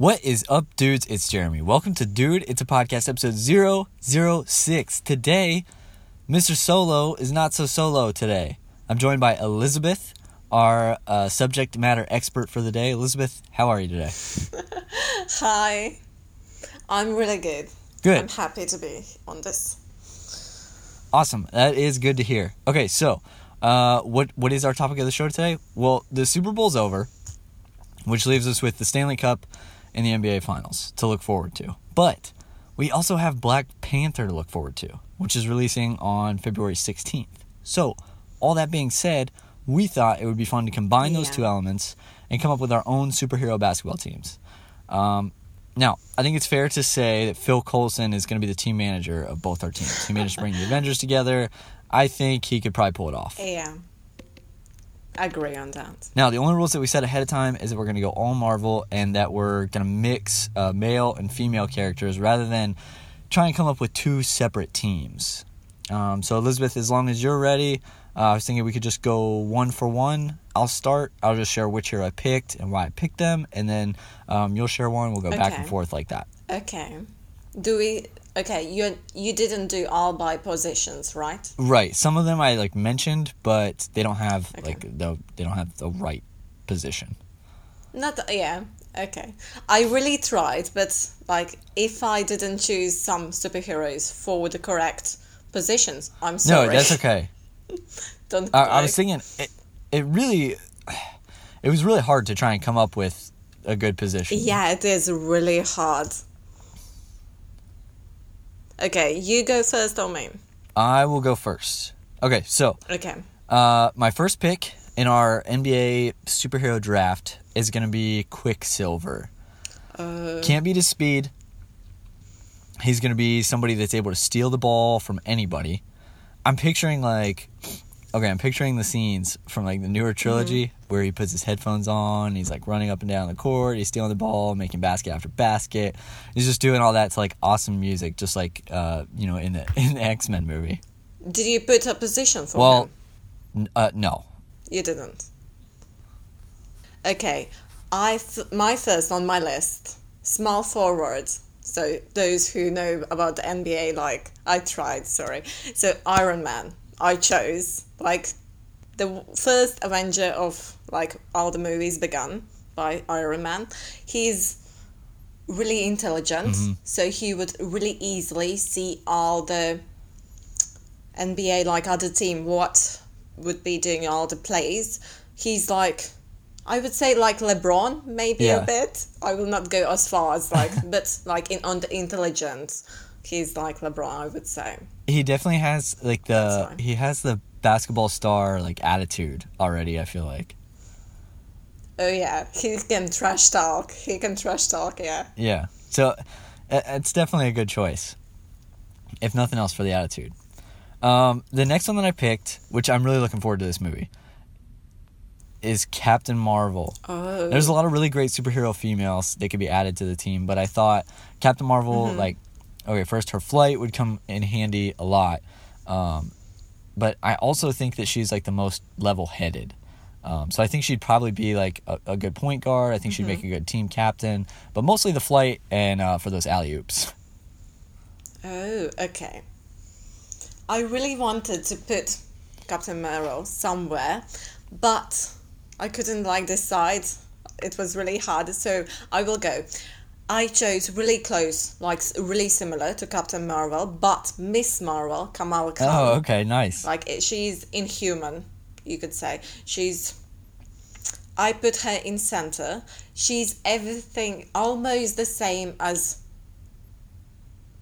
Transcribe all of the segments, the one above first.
What is up, dudes? It's Jeremy. Welcome to Dude, It's a Podcast, episode 006. Today, Mr. Solo is not so solo today. I'm joined by Elizabeth, our uh, subject matter expert for the day. Elizabeth, how are you today? Hi. I'm really good. Good. I'm happy to be on this. Awesome. That is good to hear. Okay, so uh, what what is our topic of the show today? Well, the Super Bowl's over, which leaves us with the Stanley Cup and the NBA Finals to look forward to. But we also have Black Panther to look forward to, which is releasing on February 16th. So, all that being said, we thought it would be fun to combine those two elements and come up with our own superhero basketball teams. Um, now, I think it's fair to say that Phil Coulson is going to be the team manager of both our teams. He managed to bring the Avengers together. I think he could probably pull it off. Yeah. I agree on that. Now, the only rules that we set ahead of time is that we're going to go all Marvel and that we're going to mix uh, male and female characters rather than try and come up with two separate teams. Um, so, Elizabeth, as long as you're ready, uh, I was thinking we could just go one for one. I'll start. I'll just share which hero I picked and why I picked them, and then um, you'll share one. We'll go back and forth like that. Okay. Do we Okay, you you didn't do all by positions, right? Right. Some of them I like mentioned, but they don't have Okay. like the they don't have the right position. Not yeah. Okay. I really tried, but like if I didn't choose some superheroes for the correct positions, I'm sorry. No, that's okay. Don't I, I was thinking it, it really it was really hard to try and come up with a good position. Yeah, it is really hard. Okay, you go first or me? I will go first. Okay, so Okay. uh, my first pick in our NBA superhero draft is going to be Quicksilver. Uh, Can't beat his speed. He's going to be somebody that's able to steal the ball from anybody. I'm picturing like okay, I'm picturing the scenes from like the newer trilogy where he puts his headphones on, he's like running up and down the court, he's stealing the ball, making basket after basket. He's just doing all that to like awesome music, just like uh, you know, in the in the X Men movie. did you put a position for Well, him? n- uh, no. You didn't. Okay, I th- my first on my list, small forwards. So those who know about the NBA, like I tried, sorry. So Iron Man, I chose like the first Avenger of like all the movies begun by Iron Man. He's really intelligent, mm-hmm. so he would really easily see all the NBA like other team what would be doing all the plays. He's like I would say like LeBron maybe Yeah. a bit. I will not go as far as like but like in on the intelligence he's like LeBron I would say. He definitely has like the he has the basketball star like attitude already, I feel like. Oh yeah, he can trash talk. He can trash talk, yeah. Yeah. So it's definitely a good choice. If nothing else for the attitude. Um, the next one that I picked, which I'm really looking forward to this movie, is Captain Marvel. Oh. There's a lot of really great superhero females that could be added to the team, but I thought Captain Marvel, Mm-hmm. like, okay, first her flight would come in handy a lot, um, but I also think that she's like the most level-headed. Um, so I think she'd probably be like a, a good point guard. I think she'd Mm-hmm. make a good team captain, but mostly the flight and uh, for those alley oops. Oh, okay. I really wanted to put Captain Marvel somewhere, but I couldn't like decide. It was really hard, so I will go. I chose really close, like really similar to Captain Marvel, but Miss Marvel, Kamala Khan. Oh, okay, nice. Like it, she's inhuman, you could say. She's. I put her in center. She's everything almost the same as.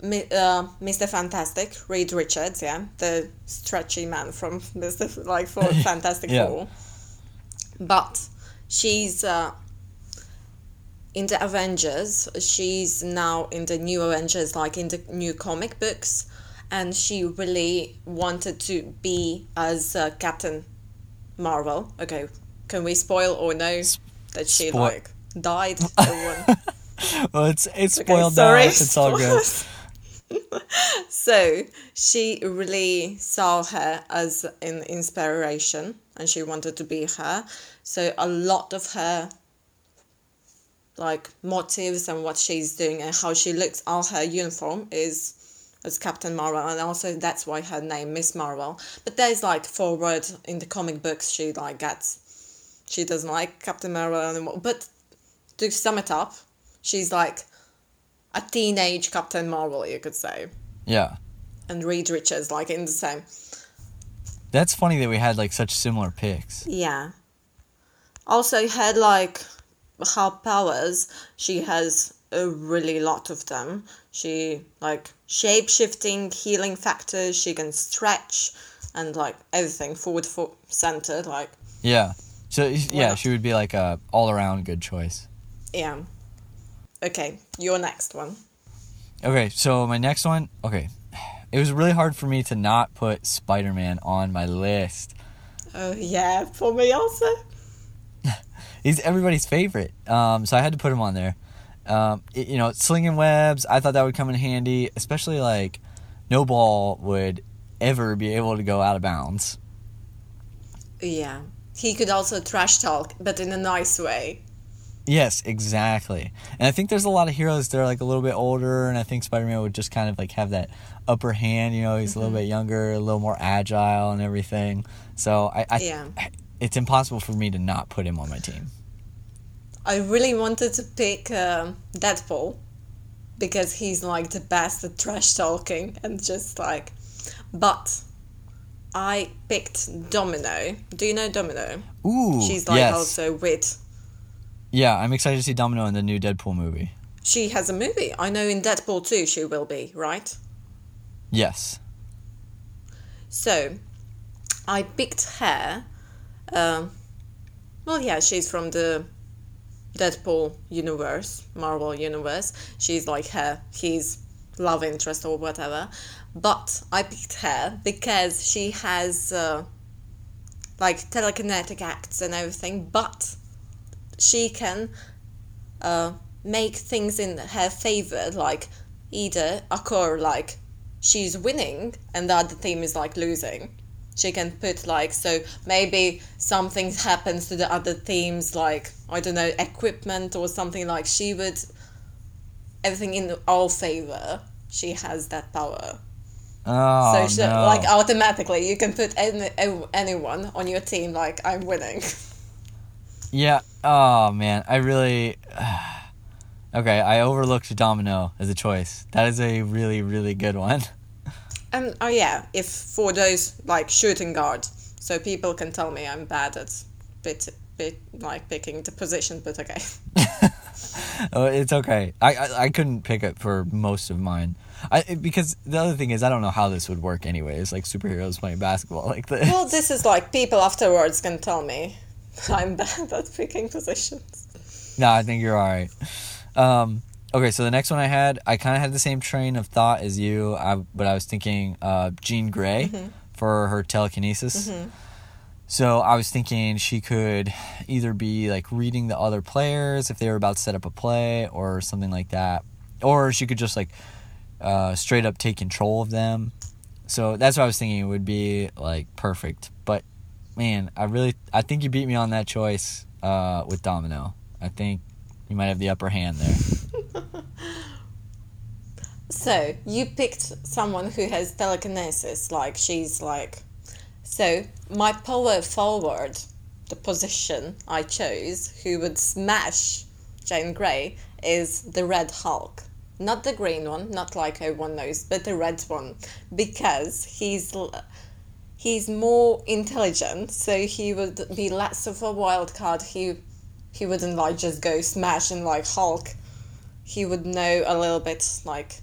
Uh, Mr. Fantastic, Reed Richards, yeah, the stretchy man from Mr. like for Fantastic Yeah. Four. But she's uh, in the Avengers. She's now in the new Avengers, like in the new comic books, and she really wanted to be as uh, Captain Marvel. Okay, can we spoil or no that she Spoil- like died? well, it's it's Okay, spoiled now. sorry. It's all good. so she really saw her as an inspiration and she wanted to be her. So a lot of her like motives and what she's doing and how she looks. All her uniform is as Captain Marvel, and also that's why her name Miss Marvel. But there's like forward in the comic books she like gets. She doesn't like Captain Marvel anymore. But to sum it up, she's like a teenage Captain Marvel, you could say. Yeah. And Reed Richards like in the same. That's funny that we had like such similar picks. Yeah. Also, had like her powers. She has a really lot of them. She like shape shifting, healing factors. She can stretch, and like everything forward for centered Like Yeah. So yeah, she would be like a all around good choice. yeah. Okay, your next one. Okay, so my next one, okay. It was really hard for me to not put Spider Man on my list. Oh yeah, for me also. He's everybody's favorite. Um, so I had to put him on there. Um, it- you know, slinging webs, I thought that would come in handy, especially like no ball would ever be able to go out of bounds. Yeah. He could also trash talk, but in a nice way. Yes, exactly. And I think there's a lot of heroes that are like a little bit older, and I think Spider Man would just kind of like have that upper hand. You know, he's a little bit younger, a little more agile, and everything. So I, I Yeah. it's impossible for me to not put him on my team. I really wanted to pick um Deadpool because he's like the best at trash talking and just like. But I picked Domino. Do you know Domino? Ooh, She's like yes. also with. Yeah, I'm excited to see Domino in the new Deadpool movie. She has a movie. I know in Deadpool 2 she will be, right? Yes. So, I picked her. Um, well, yeah, she's from the Deadpool universe, Marvel universe. She's like her, his love interest or whatever. But I picked her because she has uh, like telekinetic acts and everything, but she can uh, make things in her favor, like either occur like she's winning and the other team is like losing. She can put like so maybe something happens to the other teams like I don't know equipment or something like she would everything in our favor. She has that power. Oh so she, no. like automatically you can put any, anyone on your team like I'm winning. yeah. Oh man, I really. okay, I overlooked Domino as a choice. That is a really, really good one. And oh yeah, if for those like shooting guards, so people can tell me I'm bad at bit bit like picking the position, but okay. oh, it's okay. I, I I couldn't pick it for most of mine. I because the other thing is I don't know how this would work anyways. Like superheroes playing basketball like this. Well, this is like people afterwards can tell me I'm bad at picking positions. No, I think you're all right. Um, okay, so the next one I had, I kind of had the same train of thought as you, I, but I was thinking uh, Jean Grey for her telekinesis. So I was thinking she could either be like reading the other players if they were about to set up a play or something like that, or she could just like uh, straight up take control of them. So that's what I was thinking it would be like perfect. But man, I really I think you beat me on that choice uh, with Domino. I think you might have the upper hand there. So you picked someone who has telekinesis, like she's like. So my power forward, the position I chose, who would smash Jane Grey, is the Red Hulk. Not the green one, not like everyone knows, but the red one, because he's he's more intelligent, so he would be less of a wild card. He he wouldn't like just go smash and like Hulk. He would know a little bit like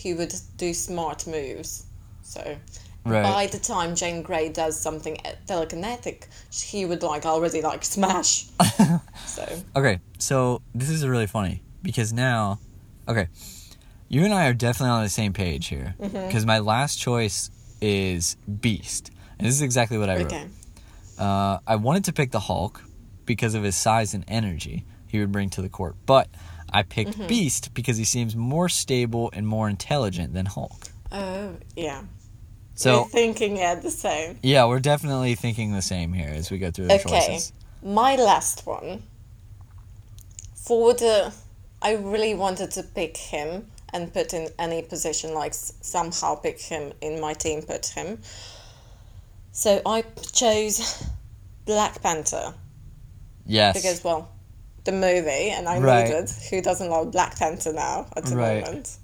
he would do smart moves. So Right. by the time Jane Grey does something telekinetic, he would like already like smash. so Okay, so this is really funny because now, okay, you and I are definitely on the same page here because my last choice is Beast, and this is exactly what I wrote. okay, Uh, I wanted to pick the Hulk because of his size and energy he would bring to the court, but I picked Mm-hmm. Beast because he seems more stable and more intelligent than Hulk. oh yeah, So we're thinking it the same. yeah, we're definitely thinking the same here as we go through the Okay, choices. my last one for the, I really wanted to pick him and put in any position, like s- somehow pick him in my team, put him. So I chose Black Panther Yes. because, well, the movie, and I Right. needed who doesn't love Black Panther now at the Right. moment.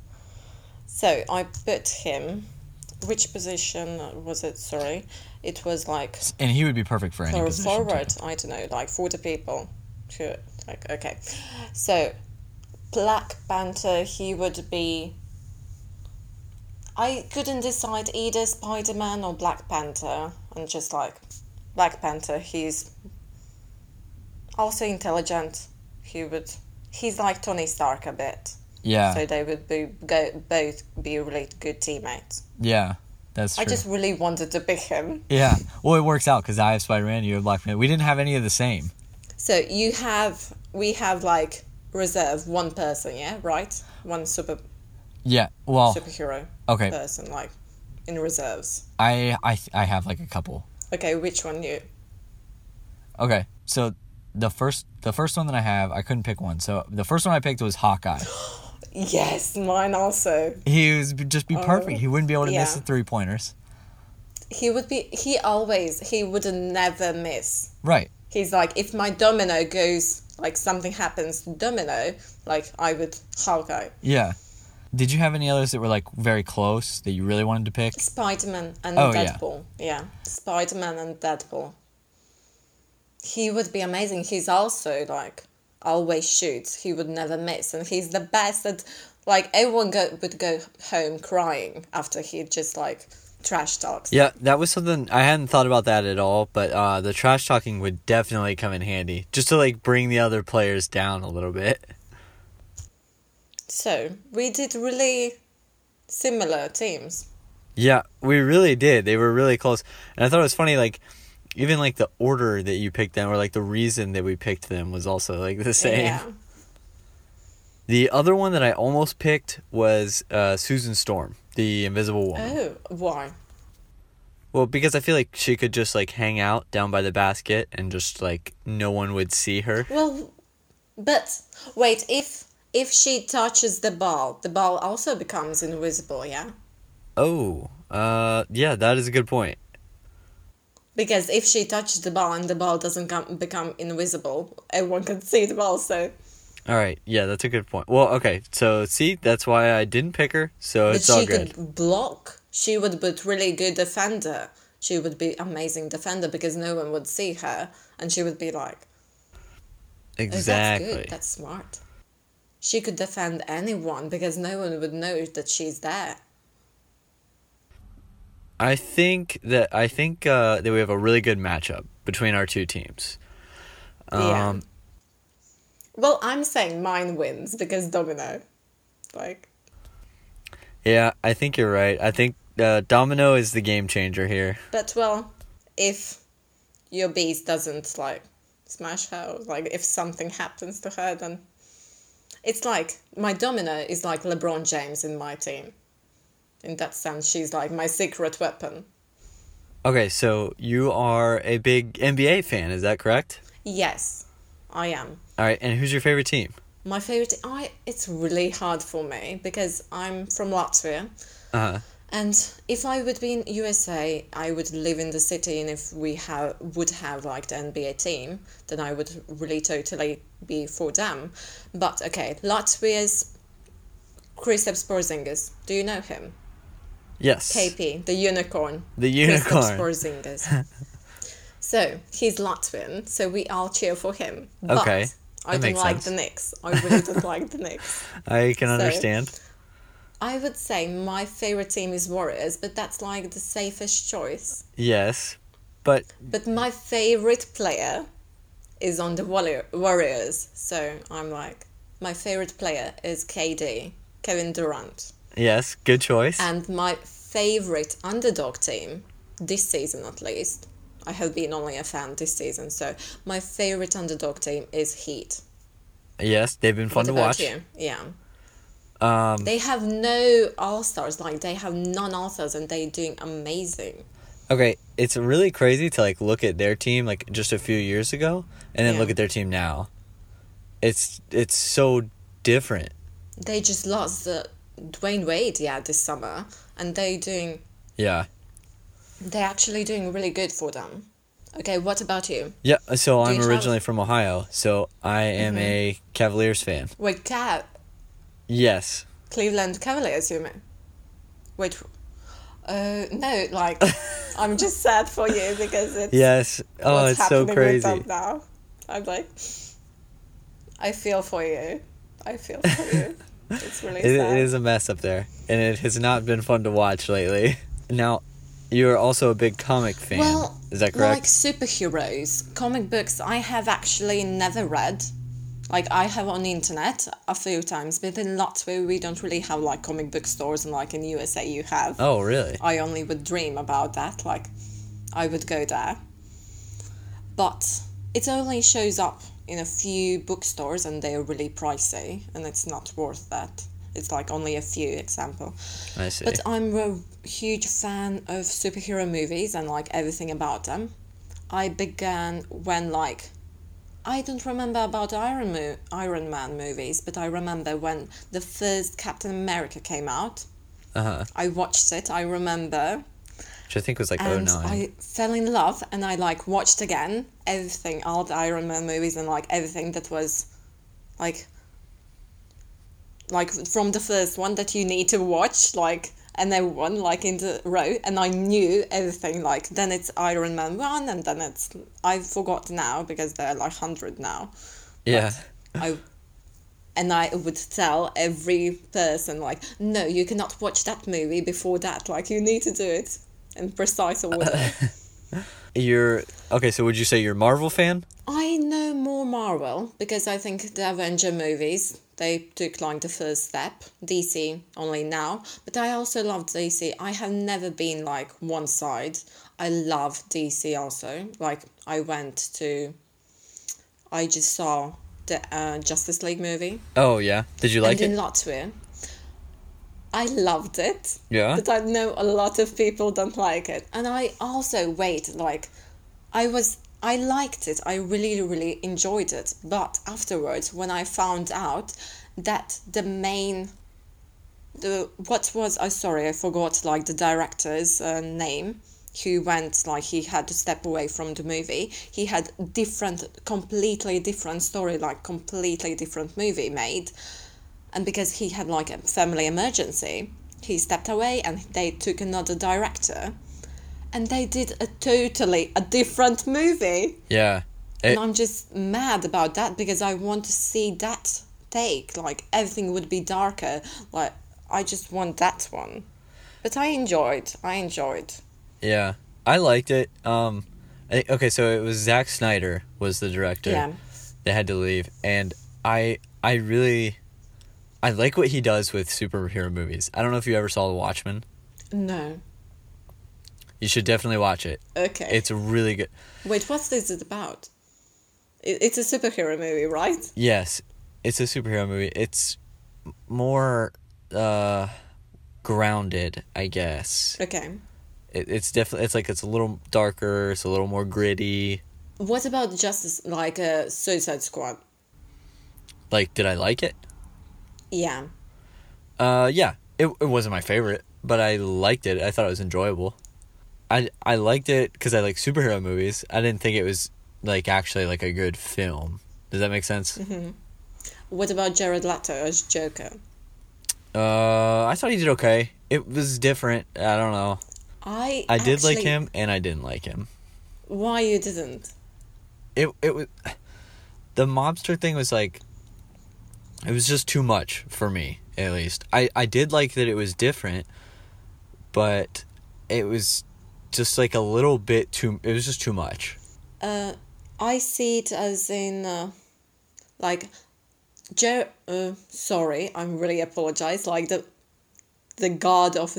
So I put him. Which position was it? Sorry, it was like and he would be perfect for any position. too. forward. I don't know, like forty people. Sure, like okay. So Black Panther, he would be. I couldn't decide either Spider Man or Black Panther, and just like Black Panther, he's also intelligent. He would. He's like Tony Stark a bit, Yeah. so they would be go, both be really good teammates. yeah. That's true. I just really wanted to pick him. Yeah. Well, it works out because I have Spider Man, you have Black Panther. We didn't have any of the same. So you have we have like reserve one person, yeah, right? One super Yeah. Well, superhero okay. person, like in reserves. I I I have like a couple. Okay, which one you? Okay. So the first the first one that I have, I couldn't pick one. So the first one I picked was Hawkeye. Yes, mine also. He would just be oh, perfect. He wouldn't be able to miss the three pointers. He would be. He always. He would never miss. Right. He's like, if my domino goes, like something happens, domino, like I would Hawkeye, Yeah. Did you have any others that were like very close that you really wanted to pick? Spider Man and Oh, yeah. Deadpool. Yeah, Spider Man and Deadpool. He would be amazing. He's also like always shoots. He would never miss, and he's the best at like everyone go, would go home crying after he just like trash talks. Yeah, that was something I hadn't thought about that at all, but uh, the trash talking would definitely come in handy just to like bring the other players down a little bit. So we did really similar teams. Yeah, we really did. They were really close, and I thought it was funny. Like, even like the order that you picked them, or like the reason that we picked them, was also like the same. Yeah. The other one that I almost picked was uh, Susan Storm, the Invisible Woman. Oh, why? Well, because I feel like she could just like hang out down by the basket and just like no one would see her. Well, but wait, if if she touches the ball, the ball also becomes invisible, yeah? Oh, uh, yeah, that is a good point. Because if she touches the ball and the ball doesn't come, become invisible, everyone can see the ball. So, All right, yeah, that's a good point. Well, okay, so see, that's why I didn't pick her. So but it's all good. she could block. She would be really good defender. She would be amazing defender because no one would see her, and she would be like, "Oh, that's good. That's smart." She could defend anyone because no one would know that she's there. I think that I think uh, that we have a really good matchup between our two teams. Yeah. Um, Well, I'm saying mine wins because domino. Like, yeah, I think you're right. I think uh, Domino is the game changer here. but well, if your beast doesn't like smash her, like if something happens to her, then it's like my domino is like LeBron James in my team. In that sense, she's like my secret weapon. Okay, so you are a big NBA fan, is that correct? Yes, I am. All right, and who's your favorite team? My favorite. I. It's really hard for me because I'm from Latvia. Uh huh. And if I would be in USA, I would live in the city, and if we have would have like the NBA team, then I would really totally be for them. But okay, Latvia's Kristaps Porzingis. Do you know him? Yes. KP, the unicorn. The unicorn. Porzingis. so he's Latvian, so we all cheer for him. But Okay, I don't like sense. the Knicks. I really don't like the Knicks. I can So- understand. I would say my favorite team is Warriors, but that's like the safest choice. Yes, but But my favorite player is on the Warriors. So I'm like, my favorite player is KD, Kevin Durant. Yes, good choice. And my favorite underdog team, this season at least, I have been only a fan this season, so my favorite underdog team is Heat. yes, they've been fun What to watch. you? Yeah. Um, They have no all stars, like they have non all stars, and they're doing amazing. okay, it's really crazy to like look at their team like just a few years ago and then Yeah. look at their team now. it's it's so different. They just lost the Dwyane Wade, yeah, this summer, and they doing Yeah. they're actually doing really good for them. Okay, what about you? Yeah, so I'm you have- originally from Ohio, so I am a Cavaliers fan. Wait, Cav, Yes. Cleveland Cavaliers, you mean? Wait, uh, no, like I'm just sad for you because it's Yes. Oh, what's it's so crazy. them now. I'm like, I feel for you. I feel for you. It's really It, sad. it is a mess up there, and it has not been fun to watch lately. Now, you're also a big comic fan. Well, is that correct? Like superheroes, comic books, I have actually never read. Like I have on the internet a few times, but in Latvia we don't really have like comic book stores, and like in USA you have. oh, really? I only would dream about that. Like, I would go there. But it only shows up in a few bookstores and they're really pricey and it's not worth that. It's like only a few example. I see. But I'm a huge fan of superhero movies and like everything about them. I began when like I don't remember about Iron Mo- Iron Man movies, but I remember when the first Captain America came out. uh huh. I watched it. I remember, Which I think was like and 09. I fell in love, and I like watched again everything, all the Iron Man movies, and like everything that was, like, like from the first one that you need to watch, like, and everyone like in the row, and I knew everything. Like then it's Iron Man one, and then it's I forgot now because there are like hundred now. yeah. I and I would tell every person like, no, you cannot watch that movie before that. Like you need to do it in precise order. You're okay. So would you say you're a Marvel fan? I know more Marvel because I think the Avenger movies they took like the first step. DC only now, but I also love DC. I have never been like one side. I love DC also. Like I went to, I just saw the uh, Justice League movie. Oh yeah. Did you like and it? in Latvia. I loved it. Yeah? But I know a lot of people don't like it. And I also wait, like I was I liked it. I really, really enjoyed it. But afterwards when I found out that the main the what was I sorry, I forgot like the director's uh, name who went like he had to step away from the movie he had different completely different story like completely different movie made and because he had like a family emergency he stepped away and they took another director and they did a totally a different movie Yeah. It, and i'm just mad about that because i want to see that take like everything would be darker like i just want that one but i enjoyed i enjoyed yeah. I liked it. Um. I, okay, so it was Zack Snyder was the director. yeah They had to leave, and I I really I like what he does with superhero movies. I don't know if you ever saw The Watchmen. no You should definitely watch it. okay It's really good. wait what's this about it's a superhero movie right Yes, it's a superhero movie. It's more uh grounded, I guess. okay It, it's definitely it's like it's a little darker. It's a little more gritty. what about justice like a suicide squad Like, did I like it? Yeah Uh, yeah. It it wasn't my favorite, but I liked it. I thought it was enjoyable. I I liked it because I like superhero movies. I didn't think it was like actually like a good film. Does that make sense? What about Jared Leto as Joker? Uh, I thought he did okay. It was different. I don't know. I I did like him, and I didn't like him. Why you didn't? It it was the mobster thing was like it was just too much for me at least. I I did like that it was different, but it was just like a little bit too. It was just too much. Uh, I see it as in uh, like Jer. Uh, sorry, I'm really apologize. Like the the god of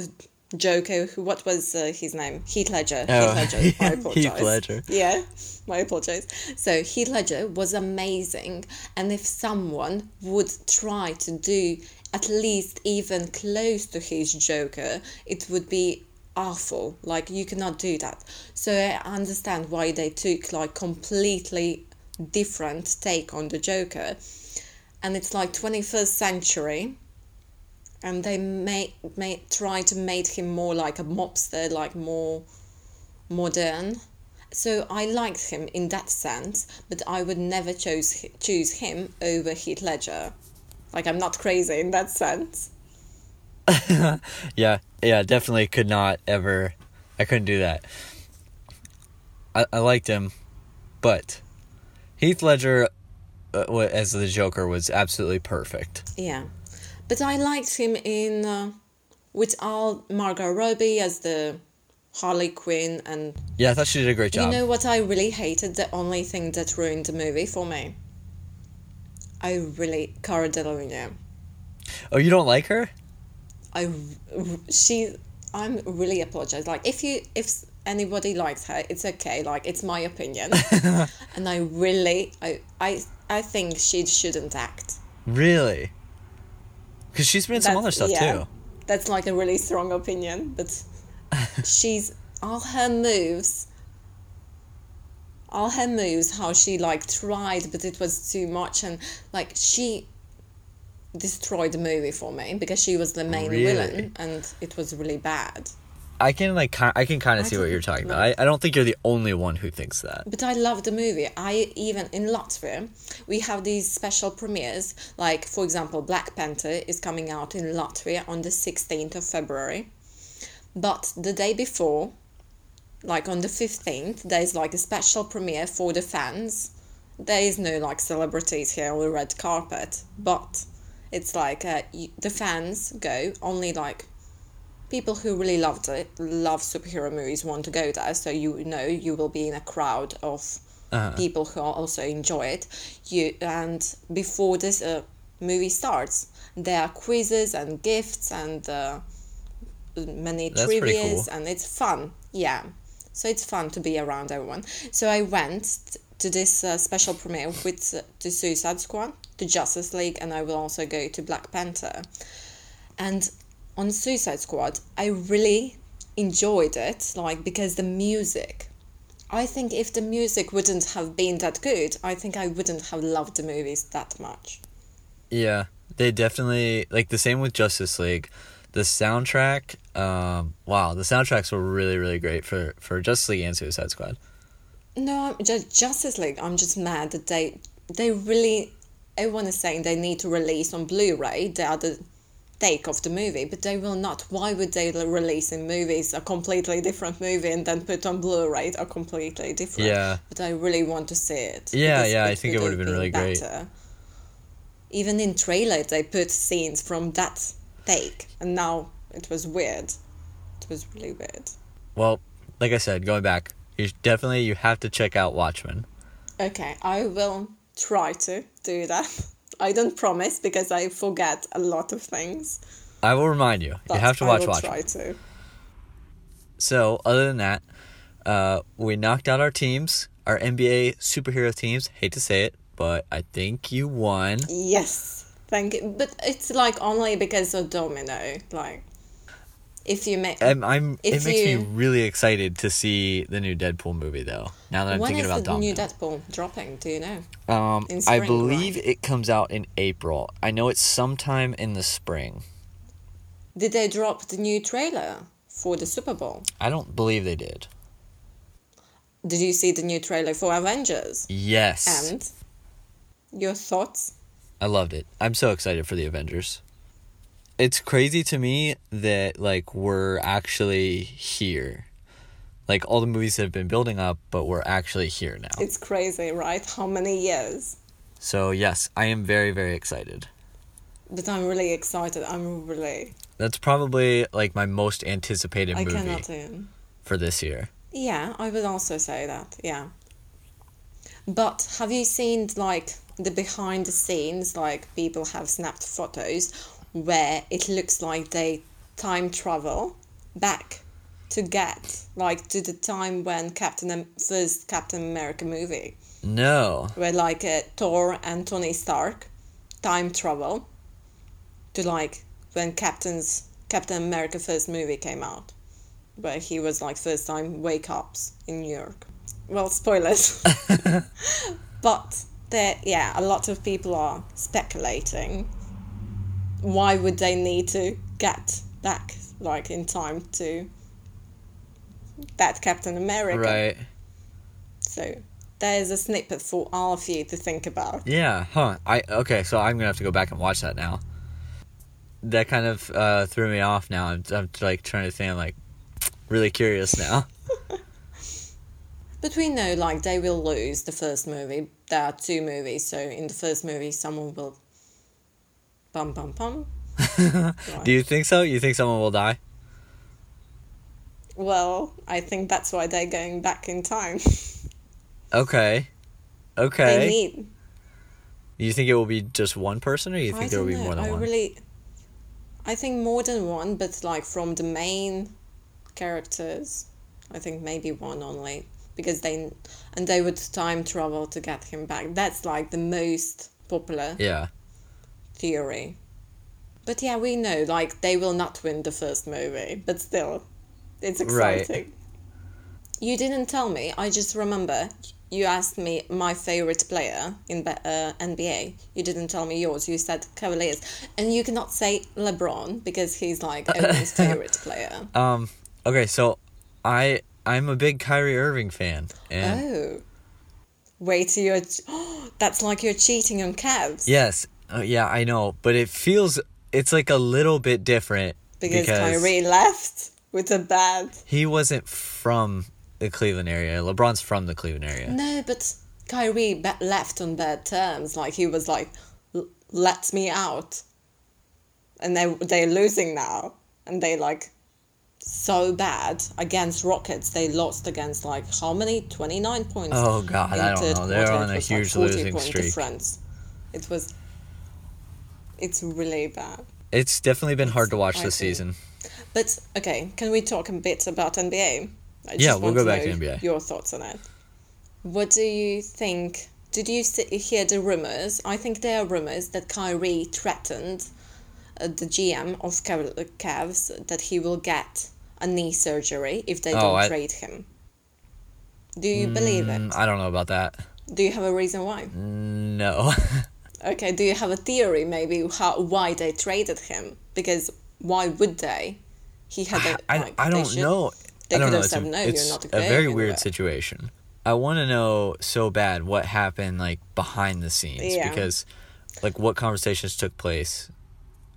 Joker. Who? What was uh, his name? Heath Ledger. Oh, Heath Ledger. I Heath apologize. Ledger. Yeah, my apologies. So Heath Ledger was amazing, and if someone would try to do at least even close to his Joker, it would be awful. Like you cannot do that. So I understand why they took like completely different take on the Joker, and it's like twenty first century, and they may may try to make him more like a mobster, like more modern. So I liked him in that sense, but I would never choose choose him over Heath Ledger. Like I'm not crazy in that sense. yeah, yeah, definitely could not ever. I couldn't do that. I, I liked him, but Heath Ledger uh, as the Joker was absolutely perfect. Yeah, but I liked him in uh, with all Margot Robbie as the Harley Quinn, and Yeah, I thought she did a great job. you know what I really hated? The only thing that ruined the movie for me. I really Cara Delevingne. oh, you don't like her? I she I'm really apologize. Like if you if anybody likes her, it's okay. Like it's my opinion, and I really I I I think she shouldn't act. Really? Because she's been in some other stuff yeah, too. That's like a really strong opinion, but she's all her moves. All her moves, how she like tried, but it was too much, and like she destroyed the movie for me because she was the main Really? villain, and it was really bad. I can like I can kind of I see what you're talking about. I, I don't think you're the only one who thinks that. But I love the movie. I even in Latvia, we have these special premieres. Like for example, Black Panther is coming out in Latvia on the sixteenth of February. But the day before, like on the fifteenth, there's like a special premiere for the fans. There is no like celebrities here on the red carpet, but it's like uh, y the fans go only like people who really loved it, love superhero movies, want to go there. So you know you will be in a crowd of Uh-huh. people who also enjoy it. You and before this uh, movie starts, there are quizzes and gifts and uh, many That's trivias, cool. and it's fun. Yeah, so it's fun to be around everyone. So I went t- to this uh, special premiere with uh, the Suicide Squad, the Justice League, and I will also go to Black Panther. And on Suicide Squad, I really enjoyed it, like because the music. I think if the music wouldn't have been that good, I think I wouldn't have loved the movies that much. Yeah, they definitely like the same with Justice League. The soundtrack, um, wow, the soundtracks were really really great for for Justice League and Suicide Squad. No, I'm just Justice League. I'm just mad that they they really. Everyone is saying they need to release on Blu-ray the other take of the movie, but they will not. Why would they release in movies a completely different movie and then put on Blu-ray a completely different? Yeah. But I really want to see it. Yeah, yeah, I think it would have been really great. better. Even in trailer, they put scenes from that take, and now it was weird. It was really weird. Well, like I said, going back, you definitely you have to check out Watchmen. Okay, I will try to do that. I don't promise because I forget a lot of things. I will remind you. But you have to watch. I watch will Watchmen. try to. So, other than that, uh, we knocked out our teams, our NBA superhero teams. Hate to say it, but I think you won. Yes, thank you. But it's like only because of Domino. Like, if you make. I'm, I'm it makes me really excited to see the new Deadpool movie, though. Now that I'm when thinking is about the Domino. new Deadpool dropping? Do you know? Um, In I spring, believe right? it comes out in April. I know it's sometime in the spring. Did they drop the new trailer for the Super Bowl? I don't believe they did. Did you see the new trailer for Avengers? Yes, And your thoughts? I loved it. I'm so excited for the Avengers. It's crazy to me that like we're actually here. Like all the movies have been building up, but we're actually here now. It's crazy, right? How many years? So yes, I am very very excited. But I'm really excited. I'm really. That's probably like my most anticipated I movie cannot. For this year. Yeah, I would also say that. Yeah. But have you seen like the behind the scenes? Like people have snapped photos where it looks like they time travel back to get like to the time when Captain first Captain America movie, No. where like uh, Thor and Tony Stark time travel to like when Captain's Captain America first movie came out, where he was like first time wake ups in New York. Well, spoilers. But there, yeah, a lot of people are speculating. Why would they need to get back like in time to that Captain America? Right. So there's a snippet for all of you to think about. Yeah, huh. I okay, so I'm gonna have to go back and watch that now. That kind of uh, threw me off now. I'm, I'm like trying to think I'm like really curious now. But we know like they will lose the first movie. There are two movies, so in the first movie someone will bum bum bum. Do you think so? You think someone will die? Well, I think that's why they're going back in time. Okay. Okay. they need you think it will be just one person or you think I there will be know. more than I one? really I think more than one, but like from the main characters, I think maybe one only because they and they would time travel to get him back. That's like the most popular Yeah. Theory. But yeah, we know like they will not win the first movie, but still, it's exciting. Right. You didn't tell me. I just remember you asked me my favorite player in uh, NBA. You didn't tell me yours. You said Cavaliers, and you cannot say LeBron because he's like everyone's favorite player. Um okay, so I I'm a big Kyrie Irving fan. And Oh, wait till you're. That's like you're cheating on Cavs. yes. Uh, yeah, I know, but it feels it's like a little bit different because, Kyrie left with a bad. he wasn't from the Cleveland area. LeBron's from the Cleveland area. No, but Kyrie ba- left on bad terms. Like he was like, "L- "Let me out," and they they're losing now, and they like so bad against Rockets. They lost against like how many? Twenty nine points. Oh, God, I don't know. They're on a was, like, huge losing point streak. Difference. It was. It's really bad. It's definitely been hard to watch this season. But okay, can we talk a bit about NBA? I Yeah, just we'll want go back to NBA. Your thoughts on it. What do you think? Did you hear the rumors? I think there are rumors that Kyrie threatened uh, the GM of Cav- uh, Cavs that he will get a knee surgery if they Oh, don't I- trade him. Do you believe Mm, it? I don't know about that. Do you have a reason why? No. Okay, do you have a theory maybe how why they traded him? Because why would they? He had a I, like, I don't should- know. They I don't could know. have It's, said a, no. it's you're not a going very anywhere." weird situation. I want to know so bad what happened like behind the scenes Yeah. because like what conversations took place,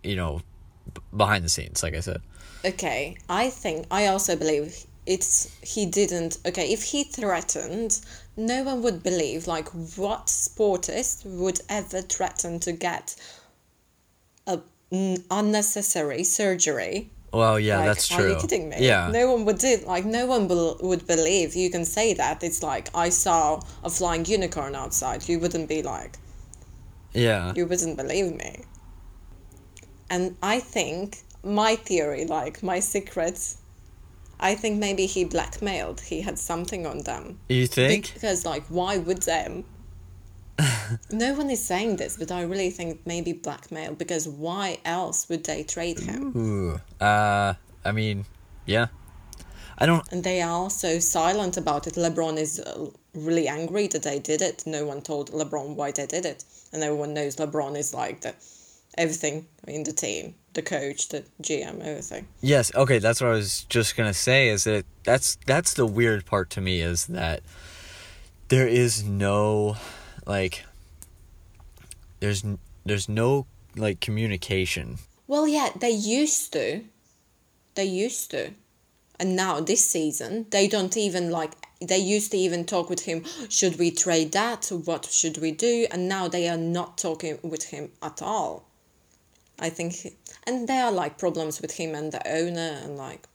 you know, b- behind the scenes like I said. Okay, I think I also believe it's he didn't. Okay, if he threatened, no one would believe. Like, what sportist would ever threaten to get a n- unnecessary surgery? Well, yeah, like, that's Are true. you kidding me? Yeah. No one would do. Like, no one bel would believe. You can say that. It's like I saw a flying unicorn outside. You wouldn't be like. Yeah. you wouldn't believe me. And I think my theory, like my secret, I think maybe he blackmailed. He had something on them. You think? Because, like, why would them? no one is saying this, but I really think maybe blackmail. Because why else would they trade him? Ooh. Uh, I mean, yeah. I don't. And they are so silent about it. LeBron is uh, really angry that they did it. No one told LeBron why they did it, and everyone knows LeBron is like the everything in the team, the coach, the GM, everything. Yes. Okay. That's what I was just gonna say. Is that that's that's the weird part to me is that there is no like there's there's no like communication. Well, yeah, they used to. They used to. And now this season, they don't even like they used to even talk with him, should we trade that? What should we do? And now they are not talking with him at all. I think he- and there are like problems with him and the owner and like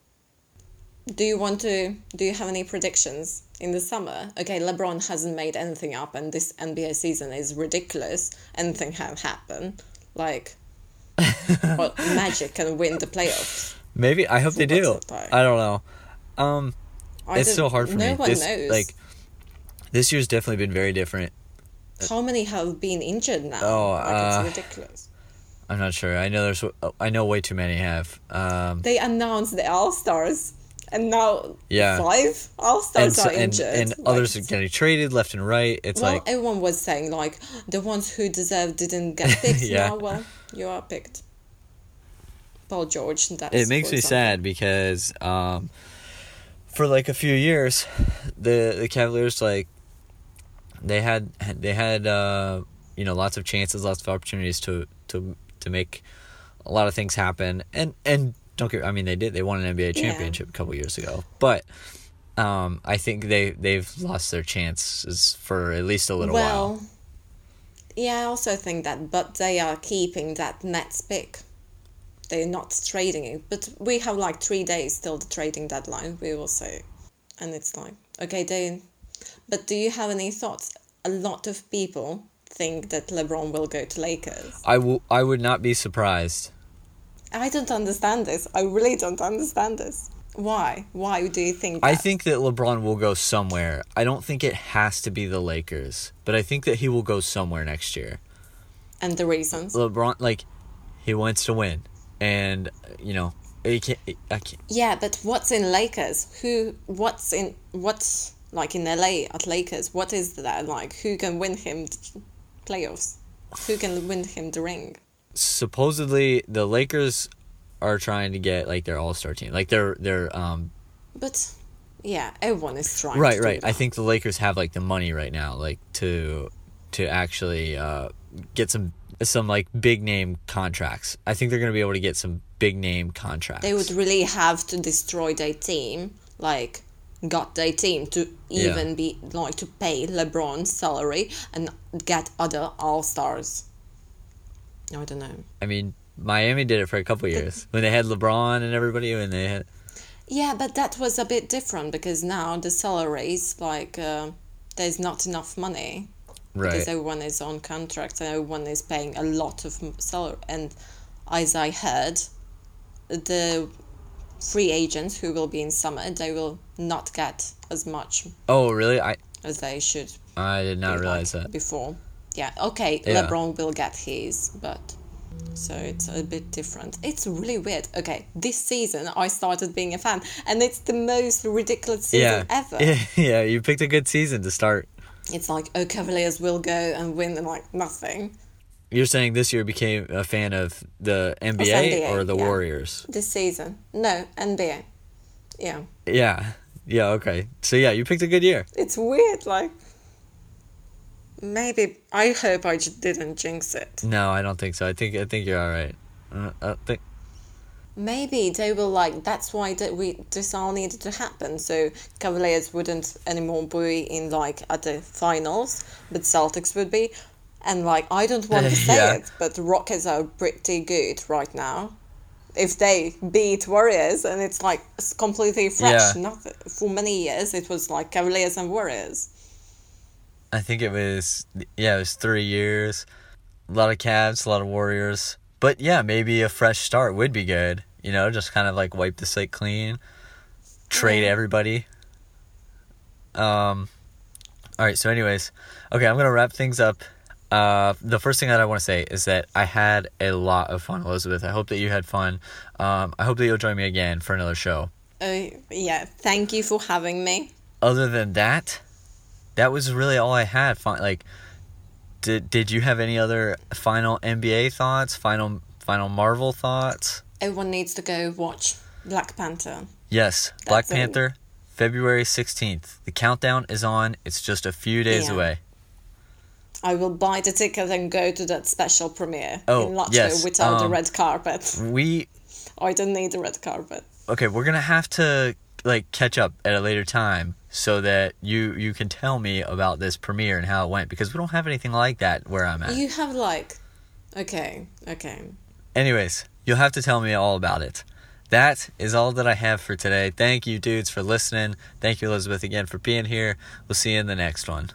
do you want to do you have any predictions in the summer? Okay, LeBron hasn't made anything up and this NBA season is ridiculous. Anything can happen. Like well, Magic can win the playoffs. Maybe I hope they do. Like? I don't know. Um, I it's so hard for no me. one this knows. like this year's definitely been very different. how many have been injured now? Oh, like uh, it's ridiculous. I'm not sure. I know there's I know way too many have. Um, They announced the All Stars and now Yeah. five All Stars so, are injured. and Like, others are getting traded left and right. It's well, like everyone was saying like the ones who deserved didn't get picked. Yeah. Now, well, you are picked. Paul George. That's it makes me example. sad because um, for like a few years, the the Cavaliers like they had they had uh, you know lots of chances, lots of opportunities to to to make a lot of things happen, and and don't get I mean they did they won an NBA Yeah. championship a couple years ago, but. Um, I think they they've lost their chances for at least a little well, while. yeah, I also think that, but they are keeping that Nets pick. They're not trading it, but we have like three days till the trading deadline. We will see, and it's like okay, they. But do you have any thoughts? A lot of people think that LeBron will go to Lakers. I will I would not be surprised. I don't understand this. I really don't understand this. Why? Why do you think? That? I think that LeBron will go somewhere. I don't think it has to be the Lakers, but I think that he will go somewhere next year. and the reasons. LeBron, like, he wants to win, and you know, he can't. I can't. Yeah, but what's in Lakers? Who? What's in? What's like in LA at Lakers? What is that like? Who can win him playoffs? Who can win him the ring? Supposedly, the Lakers are trying to get like their All Star team, like their their um. But yeah, everyone is trying. Right, right. I think the Lakers have like the money right now, like to to actually uh, get some some like big name contracts. I think they're gonna be able to get some big name contracts. they would really have to destroy their team, like got their team to Yeah. even be like to pay LeBron's salary and get other All Stars. I don't know. I mean, Miami did it for a couple years when they had LeBron and everybody, and they had Yeah, but that was a bit different because now the salaries, like, uh, there's not enough money right. because everyone is on contract and everyone is paying a lot of salary. And as I heard, the free agents who will be in summer, they will not get as much Oh, really? I as they should I did not realize like that. before. Yeah, okay, Yeah. LeBron will get his, but so it's a bit different. It's really weird. Okay, this season I started being a fan, and it's the most ridiculous season Yeah, ever. yeah. You picked a good season to start. It's like, oh, Cavaliers will go and win, and like nothing. You're saying this year became a fan of the NBA, NBA, or the yeah. Warriors? This season, no NBA. Yeah, Yeah, yeah. Okay. So yeah, you picked a good year. it's weird. Like maybe I hope I didn't jinx it. No, I don't think so. I think I think you're all right. Uh, I think Maybe they will like. That's why that we this all needed to happen. So Cavaliers wouldn't anymore be in like at the finals, but Celtics would be. And like I don't want to say Yeah. it, but Rockets are pretty good right now. If they beat Warriors, and it's like it's completely fresh. Yeah. Not for many years, it was like Cavaliers and Warriors. I think it was yeah, it was three years. A lot of Cavs, a lot of Warriors. But yeah, maybe a fresh start would be good. You know, just kind of like wipe the slate clean, trade Yeah. everybody. Um, all right. So, anyways, okay, I'm gonna wrap things up. Uh, the first thing that I want to say is that I had a lot of fun, Elizabeth. I hope that you had fun. Um, I hope that you'll join me again for another show. Uh, yeah, thank you for having me. other than that, that was really all I had. Like, did did you have any other final NBA thoughts? Final final Marvel thoughts? Everyone needs to go watch Black Panther. Yes, Black That's it. Panther, February sixteenth. The countdown is on. It's just a few days Yeah. away. I will buy the ticket and go to that special premiere Oh, in Latvia yes, without the um, red carpet. We I don't need the red carpet. okay. We're gonna have to like catch up at a later time so that you you can tell me about this premiere and how it went because we don't have anything like that where I'm at. You have like, okay, okay. Anyways, you'll have to tell me all about it. That is all that I have for today. Thank you, dudes, for listening. Thank you, Elizabeth, again for being here. We'll see you in the next one.